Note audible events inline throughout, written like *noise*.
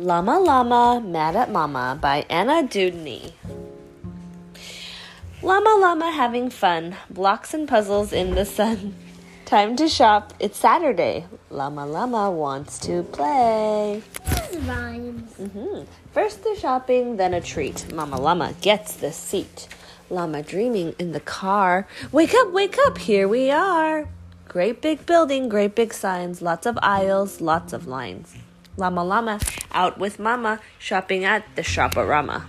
Llama Llama Mad at Mama by Anna Dewdney. Llama Llama having fun, blocks and puzzles in the sun. *laughs* Time to shop, it's Saturday. Llama Llama wants to play. rhymes. hmm First the shopping, then a treat. Mama Llama gets the seat. Llama dreaming in the car. Wake up, wake up, here we are. Great big building, great big signs, lots of aisles, lots of lines. Llama Llama out with Mama, shopping at the Shoparama.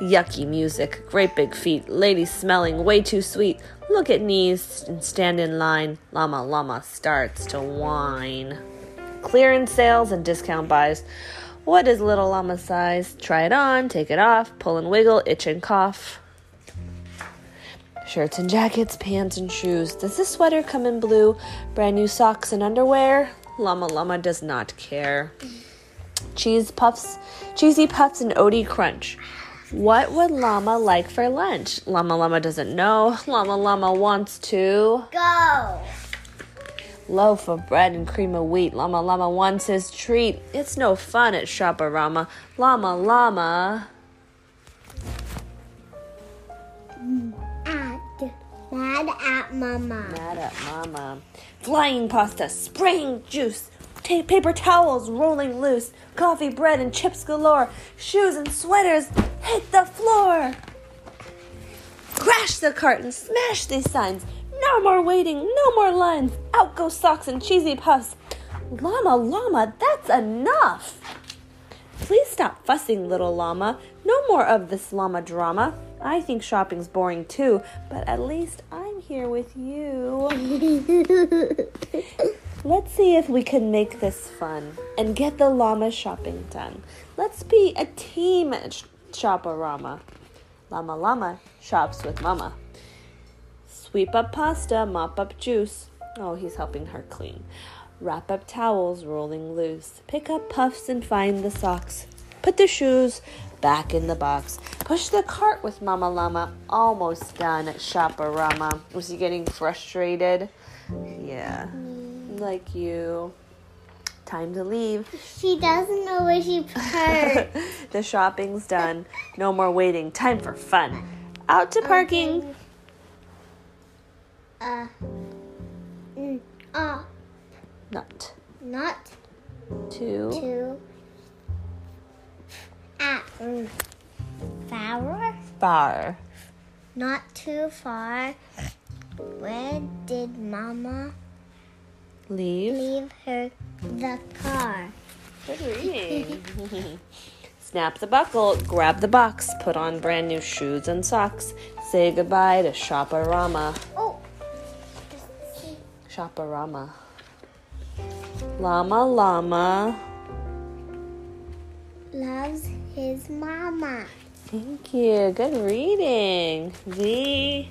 Yucky music, great big feet, ladies smelling way too sweet. Look at knees and stand in line. Llama Llama starts to whine. Clearance sales and discount buys. What is little llama size? Try it on, take it off, pull and wiggle, itch and cough. Shirts and jackets, pants and shoes. Does this sweater come in blue? Brand new socks and underwear? Llama Llama does not care. Cheese puffs, cheesy puffs and Oatie crunch. What would Llama like for lunch? Llama Llama doesn't know. Llama Llama wants to. Go. Loaf of bread and cream of wheat. Llama Llama wants his treat. It's no fun at Shoparama. Llama Llama. Mad at mama. Mad at Mama. Flying pasta, spraying juice. Ta- paper towels rolling loose. Coffee, bread, and chips galore. Shoes and sweaters hit the floor. Crash the carton, smash these signs. No more waiting, no more lines. Out go socks and cheesy puffs. Llama, llama, that's enough. Please stop fussing, little llama. No more of this llama drama. I think shopping's boring too, but at least I'm here with you. *laughs* Let's see if we can make this fun and get the llama shopping done. Let's be a team at Sh- Shoparama. Llama Llama shops with Mama. Sweep up pasta, mop up juice. Oh, he's helping her clean. Wrap up towels, rolling loose. Pick up puffs and find the socks. Put the shoes back in the box. Push the cart with Mama Llama. Almost done at Shoparama. Was he getting frustrated? Yeah, like you. Time to leave. She doesn't know where she *laughs* put *laughs* her. the shopping's done. No more waiting. Time for fun. Out to parking. Uh. mm, Uh. Not Not to. too. Mm, Far. Far. Not too far. Where did Mama Leave. leave her the car? Good *laughs* reading. *laughs* Snap the buckle, grab the box, put on brand new shoes and socks. Say goodbye to Shoparama. Oh. Shoparama. Llama Llama. Loves his mama. Thank you. Good reading. The.